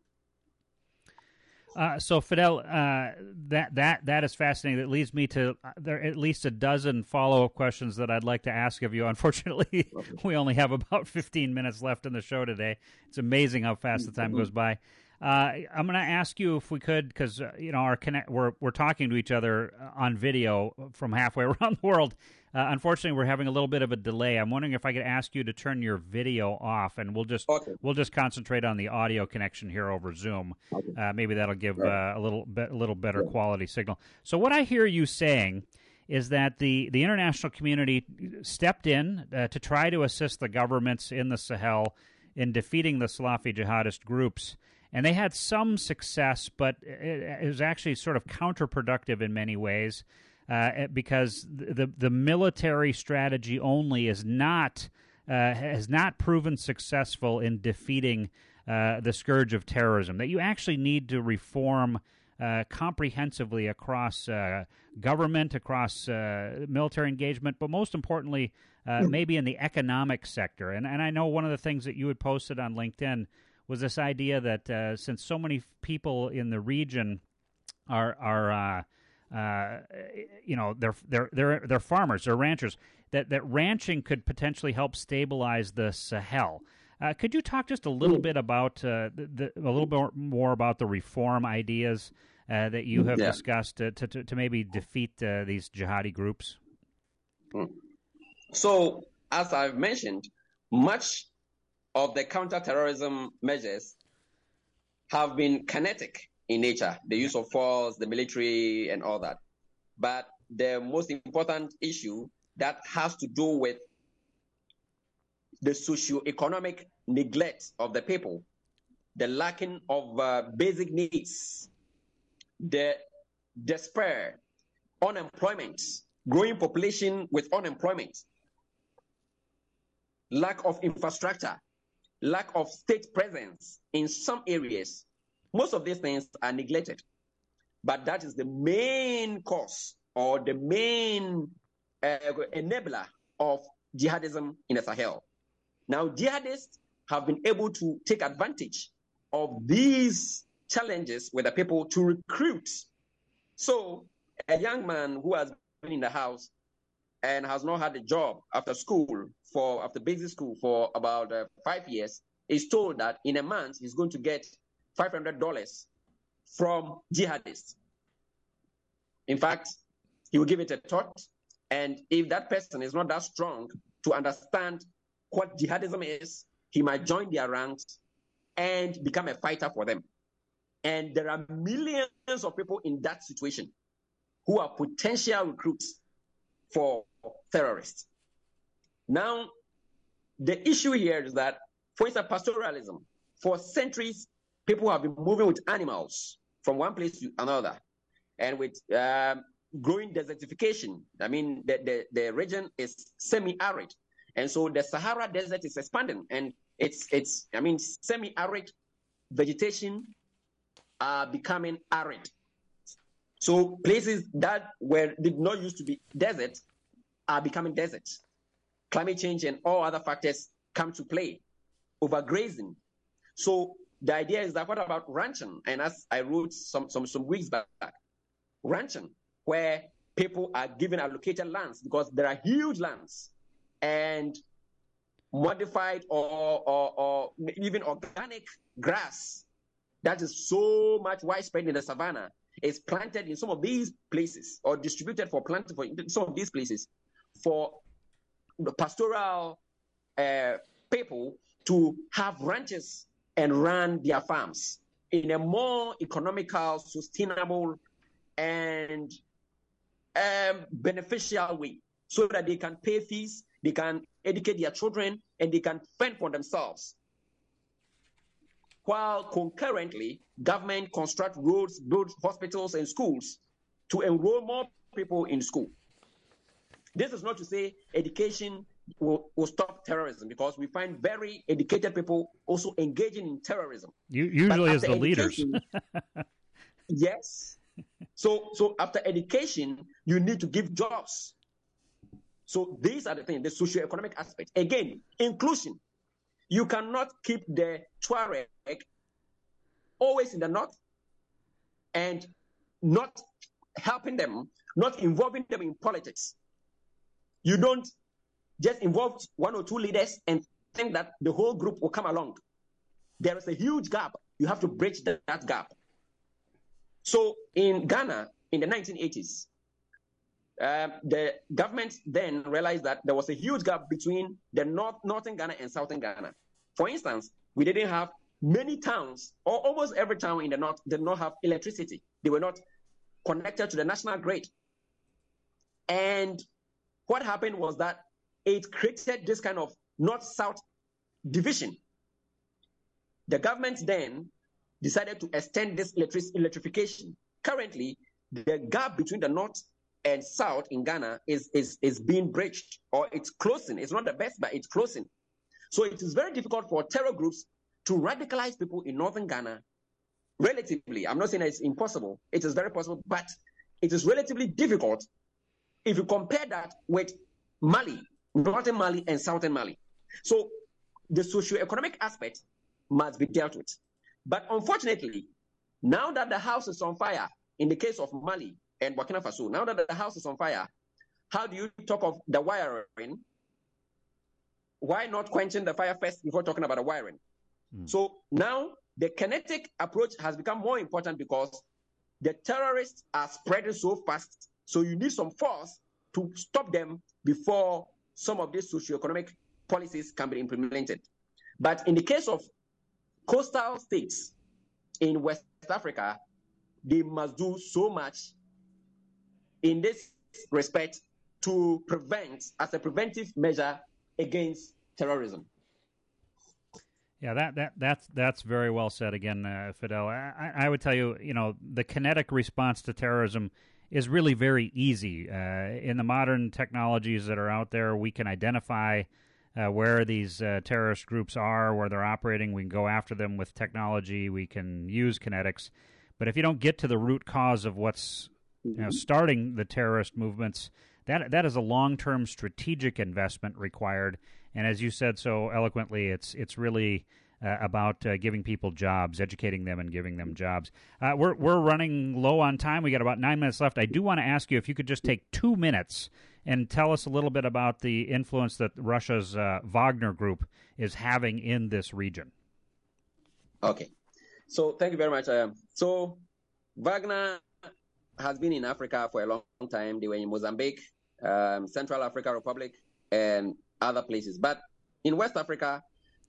Uh, so Fidel, uh, that that that is fascinating. That leads me to uh, there are at least a dozen follow up questions that I'd like to ask of you. Unfortunately, we only have about fifteen minutes left in the show today. It's amazing how fast the time goes by. Uh, I'm going to ask you if we could, because uh, you know our connect, we're we're talking to each other on video from halfway around the world. Uh, unfortunately, we're having a little bit of a delay. I'm wondering if I could ask you to turn your video off, and we'll just okay. we'll just concentrate on the audio connection here over Zoom. Okay. Uh, maybe that'll give uh, a little bit a little better quality signal. So, what I hear you saying is that the the international community stepped in uh, to try to assist the governments in the Sahel in defeating the Salafi jihadist groups. And they had some success, but it was actually sort of counterproductive in many ways uh, because the the military strategy only is not uh, has not proven successful in defeating uh, the scourge of terrorism. That you actually need to reform. Uh, comprehensively across uh, government, across uh, military engagement, but most importantly, hmm. maybe in the economic sector. And, and I know one of the things that you had posted on LinkedIn was this idea that since so many people in the region are are uh, you know, they're they're they're they're farmers, they're ranchers. That that ranching could potentially help stabilize the Sahel. Uh, could you talk just a little bit about uh, the, a little bit more about the reform ideas uh, that you have yeah. discussed to, to, to maybe defeat uh, these jihadi groups? Hmm. So, as I've mentioned, much of the counterterrorism measures have been kinetic in nature, the use of force, the military, and all that. But the most important issue that has to do with the socio-economic neglect of the people, the lacking of uh, basic needs, the despair, unemployment, growing population with unemployment, lack of infrastructure, lack of state presence in some areas, most of these things are neglected, but that is the main cause or the main uh, enabler of jihadism in the Sahel. Now, jihadists have been able to take advantage of these challenges with the people to recruit. So, a young man who has been in the house and has not had a job after school for after basic school for about uh, five years is told that in a month he's going to get $500 from jihadists. In fact, he will give it a thought And if that person is not that strong to understand what jihadism is, he might join their ranks and become a fighter for them. And there are millions of people in that situation who are potential recruits for terrorists. Now, the issue here is that, for instance, pastoralism, for centuries, people have been moving with animals from one place to another. And with um, growing desertification, I mean, the, the, the region is semi arid. And so the Sahara Desert is expanding, and it's, it's I mean, semi arid vegetation are becoming arid. So places that were did not used to be desert are becoming deserts. Climate change and all other factors come to play. Overgrazing. So the idea is that what about ranching? And as I wrote some some some weeks back, ranching, where people are given allocated lands because there are huge lands and modified or, or, or even organic grass that is so much widespread in the savannah is planted in some of these places or distributed for planting for some of these places for pastoral uh, people to have ranches and run their farms in a more economical, sustainable, and um, beneficial way so that they can pay fees, they can educate their children, and they can fend for themselves while concurrently government construct roads, build hospitals and schools to enroll more people in school. This is not to say education will, will stop terrorism because we find very educated people also engaging in terrorism. You, usually as the leaders. yes. So so after education, you need to give jobs. So these are the things, the socio-economic aspect. Again, inclusion. You cannot keep the Tuareg always in the north and not helping them, not involving them in politics. You don't just involve one or two leaders and think that the whole group will come along. There is a huge gap. You have to bridge the, that gap. So in Ghana in the 1980s, um, the government then realized that there was a huge gap between the north, northern Ghana and southern Ghana. For instance, we didn't have many towns, or almost every town in the north, did not have electricity. They were not connected to the national grid. And what happened was that it created this kind of north-south division. The government then decided to extend this electric- electrification. Currently, the gap between the north and south in Ghana is, is, is being bridged, or it's closing. It's not the best, but it's closing. So it is very difficult for terror groups to radicalize people in northern Ghana. Relatively, I'm not saying it's impossible. It is very possible, but it is relatively difficult if you compare that with Mali, northern Mali, and southern Mali. So the socio-economic aspect must be dealt with. But unfortunately, now that the house is on fire, in the case of Mali and Burkina Faso, now that the house is on fire, how do you talk of the wiring why not quenching the fire first before talking about the wiring? Mm. So now the kinetic approach has become more important because the terrorists are spreading so fast. So you need some force to stop them before some of these socio-economic policies can be implemented. But in the case of coastal states in West Africa, they must do so much in this respect to prevent, as a preventive measure, against terrorism. Yeah, that, that that's that's very well said. Again, uh, Fidel, I, I, would tell you, you know, the kinetic response to terrorism is really very easy. Uh, in the modern technologies that are out there, we can identify uh, where these uh, terrorist groups are, where they're operating. We can go after them with technology. We can use kinetics. But if you don't get to the root cause of what's you know, starting the terrorist movements, that that is a long term strategic investment required. And as you said so eloquently, it's it's really uh, about uh, giving people jobs, educating them, and giving them jobs. Uh, we're we're running low on time. We got about nine minutes left. I do want to ask you if you could just take two minutes and tell us a little bit about the influence that Russia's uh, Wagner Group is having in this region. Okay, so thank you very much. So Wagner has been in Africa for a long time. They were in Mozambique um, Central Africa Republic, and other places. But in West Africa,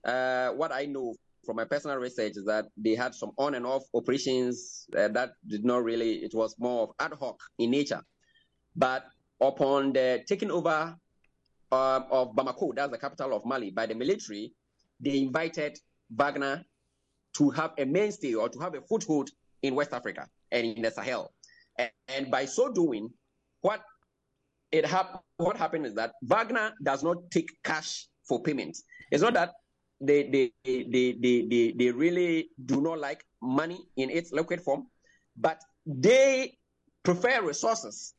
uh, what I know from my personal research is that they had some on and off operations uh, that did not really, it was more of ad hoc in nature. But upon the taking over um, of Bamako, that's the capital of Mali, by the military, they invited Wagner to have a mainstay or to have a foothold in West Africa and in the Sahel. And, and by so doing, what it hap- what happened is that Wagner does not take cash for payment. It's not that they they, they, they, they, they really do not like money in its liquid form, but they prefer resources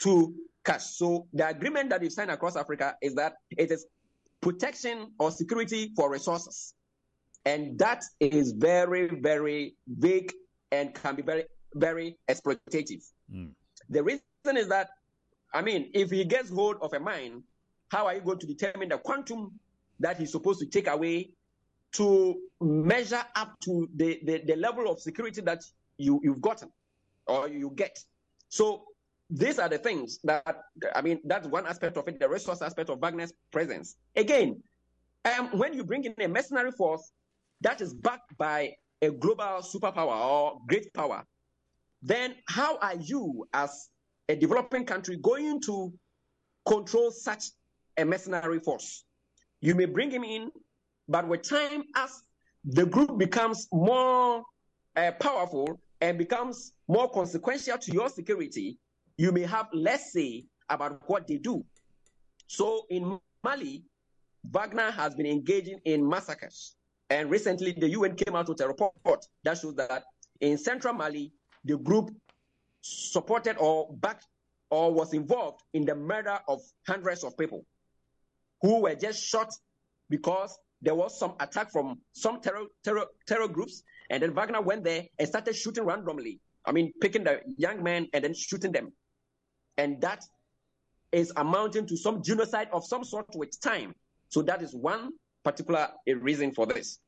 to cash. So the agreement that they've signed across Africa is that it is protection or security for resources. And that is very, very vague and can be very, very exploitative. Mm. The reason is that, I mean, if he gets hold of a mine, how are you going to determine the quantum that he's supposed to take away to measure up to the, the, the level of security that you, you've gotten or you get? So these are the things that I mean. That's one aspect of it. The resource aspect of Wagner's presence. Again, um, when you bring in a mercenary force that is backed by a global superpower or great power, then how are you, as a developing country, going to control such a mercenary force? You may bring him in, but with time, as the group becomes more uh, powerful and becomes more consequential to your security, you may have less say about what they do. So in Mali, Wagner has been engaging in massacres. And recently, the UN came out with a report that shows that in central Mali, the group supported or backed or was involved in the murder of hundreds of people who were just shot because there was some attack from some terror, terror, terror groups. And then Wagner went there and started shooting randomly. I mean, picking the young men and then shooting them. And that is amounting to some genocide of some sort with time. So that is one particular eh, reason for this.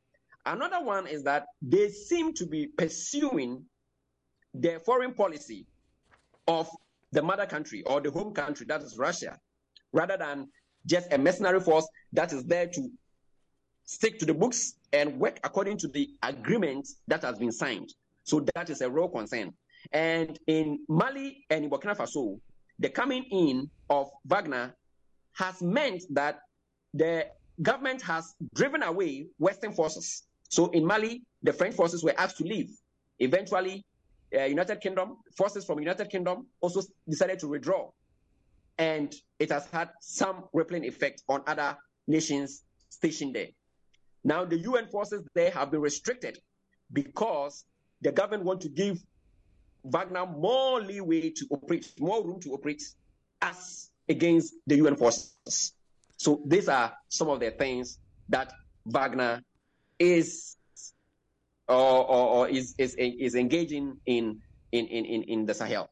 Another one is that they seem to be pursuing their foreign policy of the mother country or the home country, that is Russia, rather than just a mercenary force that is there to stick to the books and work according to the agreement that has been signed. So that is a real concern. And in Mali and in Burkina Faso, the coming in of Wagner has meant that the government has driven away Western forces. So in Mali, the French forces were asked to leave. Eventually, uh, United Kingdom forces from United Kingdom also decided to withdraw, and it has had some rippling effect on other nations stationed there. Now, the UN forces there have been restricted because the government want to give Wagner more leeway to operate, more room to operate as against the UN forces. So these are some of the things that Wagner is or, or, or is, is is engaging in in, in, in the Sahel.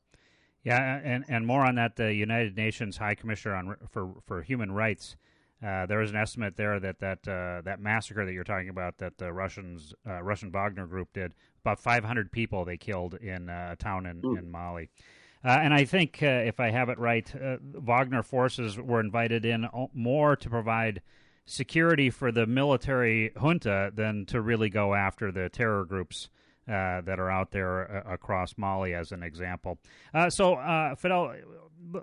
Yeah, and, and more on that. The United Nations High Commissioner on for for Human Rights. Uh, there was an estimate there that that uh, that massacre that you're talking about that the Russians uh, Russian Wagner group did about 500 people they killed in uh, a town in, mm. in Mali. Uh, and I think, uh, if I have it right, uh, Wagner forces were invited in more to provide security for the military junta than to really go after the terror groups uh, that are out there uh, across Mali, as an example. so, Fidel,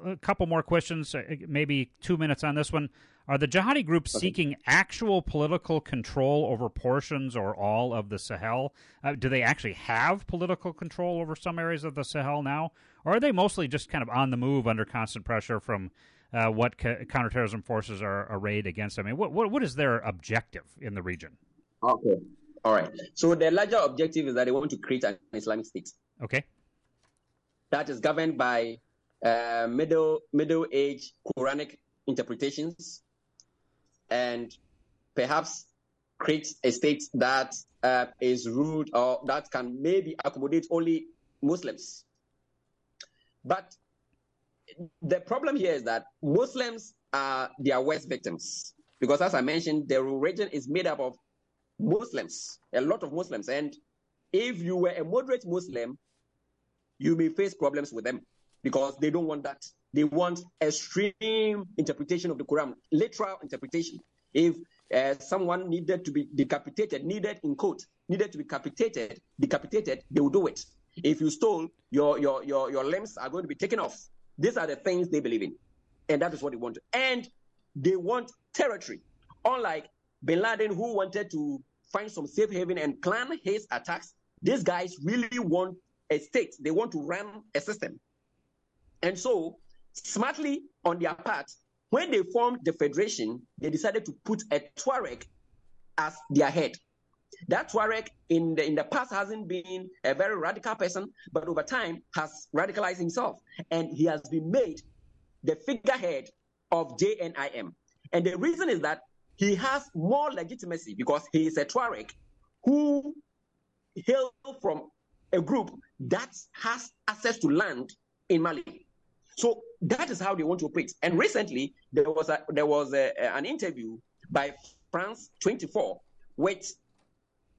a couple more questions, maybe two minutes on this one. Are the jihadi groups okay. seeking actual political control over portions or all of the Sahel? Uh, do they actually have political control over some areas of the Sahel now? Or are they mostly just kind of on the move under constant pressure from uh, what ca- counterterrorism forces are arrayed against? I mean, what, what, what is their objective in the region? Okay. All right. So the larger objective is that they want to create an Islamic state. Okay. That is governed by uh, middle middle age Quranic interpretations and perhaps create a state that uh, is ruled or that can maybe accommodate only Muslims. But the problem here is that Muslims are their worst victims because, as I mentioned, the region is made up of Muslims, a lot of Muslims. And if you were a moderate Muslim, you may face problems with them because they don't want that. They want extreme interpretation of the Quran, literal interpretation. If uh, someone needed to be decapitated, needed in quote, needed to be decapitated, decapitated, they will do it. If you stole, your, your, your, your limbs are going to be taken off. These are the things they believe in. And that is what they want. And they want territory. Unlike Bin Laden, who wanted to find some safe haven and plan his attacks, these guys really want a state. They want to run a system. And so, smartly on their part, when they formed the federation, they decided to put a Tuareg as their head. That Tuareg in the, in the past hasn't been a very radical person, but over time has radicalized himself. And he has been made the figurehead of JNIM. And the reason is that he has more legitimacy because he is a Tuareg who hail from a group that has access to land in Mali. So that is how they want to operate. And recently there was a, there was a, an interview by France 24 with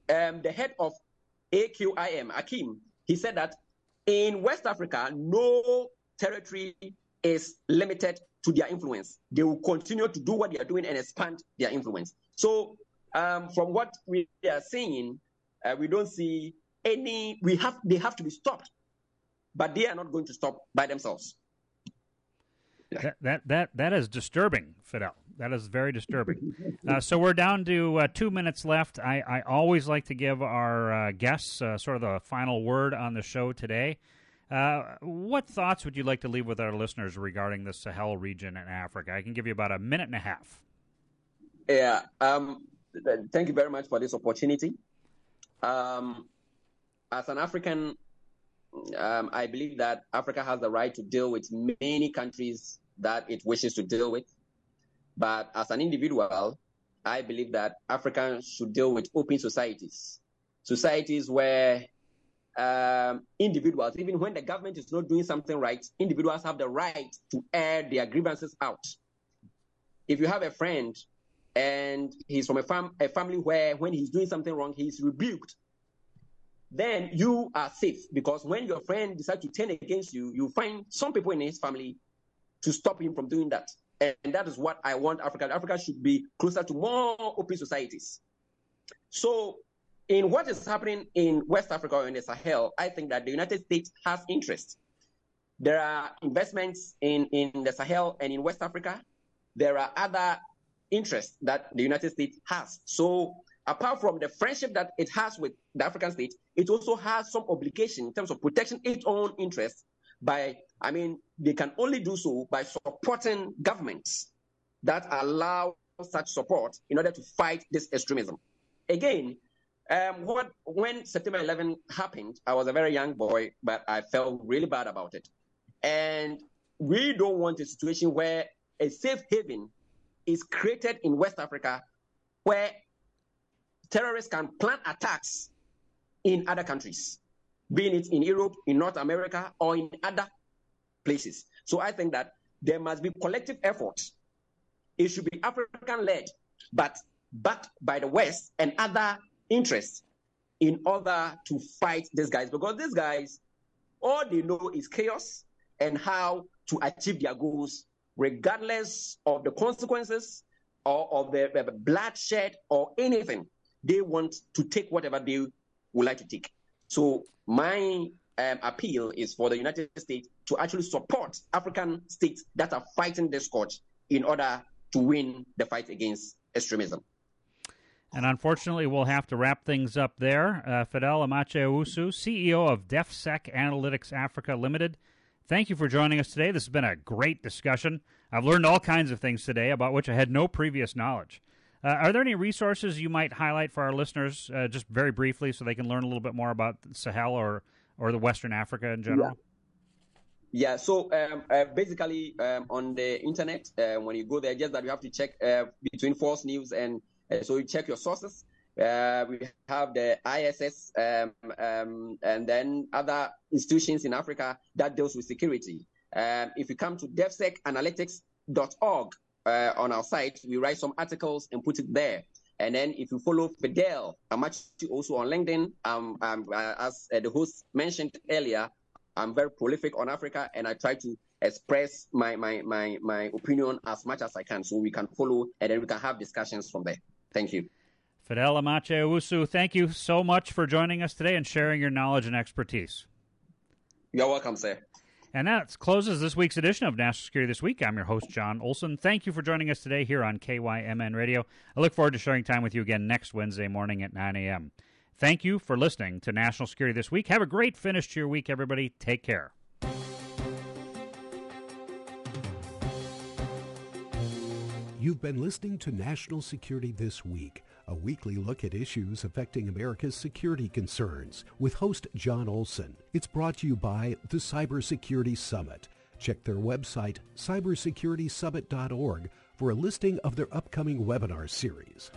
um, the head of AQIM, Akim. He said that in West Africa, no territory is limited to their influence. They will continue to do what they are doing and expand their influence. So, um, from what we are seeing, uh, we don't see any. We have they have to be stopped, but they are not going to stop by themselves. That that that, that is disturbing, Fidel. That is very disturbing. Uh, so we're down to uh, two minutes left. I, I always like to give our uh, guests uh, sort of the final word on the show today. Uh, what thoughts would you like to leave with our listeners regarding the Sahel region in Africa? I can give you about a minute and a half. Yeah. Um, thank you very much for this opportunity. Um, as an African, um, I believe that Africa has the right to deal with many countries that it wishes to deal with. But as an individual, I believe that Africans should deal with open societies, societies where um, individuals, even when the government is not doing something right, individuals have the right to air their grievances out. If you have a friend and he's from a, fam- a family where when he's doing something wrong, he's rebuked, then you are safe because when your friend decides to turn against you, you find some people in his family to stop him from doing that. And that is what I want Africa. Africa should be closer to more open societies. So, in what is happening in West Africa or in the Sahel, I think that the United States has interest. There are investments in, in the Sahel and in West Africa. There are other interests that the United States has. So, apart from the friendship that it has with the African state, it also has some obligation in terms of protecting its own interests by, I mean, they can only do so by supporting governments that allow such support in order to fight this extremism. Again, um, what, when September 11 happened, I was a very young boy, but I felt really bad about it. And we don't want a situation where a safe haven is created in West Africa where terrorists can plan attacks in other countries being it in Europe, in North America, or in other places. So I think that there must be collective efforts. It should be African led, but backed by the West and other interests in order to fight these guys. Because these guys, all they know is chaos and how to achieve their goals, regardless of the consequences or of the, the bloodshed or anything. They want to take whatever they would like to take. So my um, appeal is for the United States to actually support African states that are fighting this scourge in order to win the fight against extremism. And unfortunately, we'll have to wrap things up there. Uh, Fidel Amakye-Owusu, CEO of DefSec Analytics Africa Limited. Thank you for joining us today. This has been a great discussion. I've learned all kinds of things today about which I had no previous knowledge. Uh, are there any resources you might highlight for our listeners, uh, just very briefly, so they can learn a little bit more about Sahel or or the Western Africa in general? Yeah. yeah so um, uh, basically, um, on the internet, uh, when you go there, just that you have to check uh, between false news and so you check your sources. we have the ISS um, um, and then other institutions in Africa that deals with security. Um, if you come to defsecanalytics.org, uh, on our site. We write some articles and put it there. And then if you follow Fidel Amakye also on LinkedIn, um, um, uh, as uh, the host mentioned earlier, I'm very prolific on Africa, and I try to express my, my, my, my opinion as much as I can so we can follow and then we can have discussions from there. Thank you. Fidel Amakye Owusu, thank you so much for joining us today and sharing your knowledge and expertise. You're welcome, sir. And that closes this week's edition of National Security This Week. I'm your host, Jon Olson. Thank you for joining us today here on KYMN Radio. I look forward to sharing time with you again next Wednesday morning at 9 a.m. Thank you for listening to National Security This Week. Have a great finish to your week, everybody. Take care. You've been listening to National Security This Week, a weekly look at issues affecting America's security concerns with host Jon Olson. It's brought to you by the Cybersecurity Summit. Check their website, cybersecuritysummit.org, for a listing of their upcoming webinar series.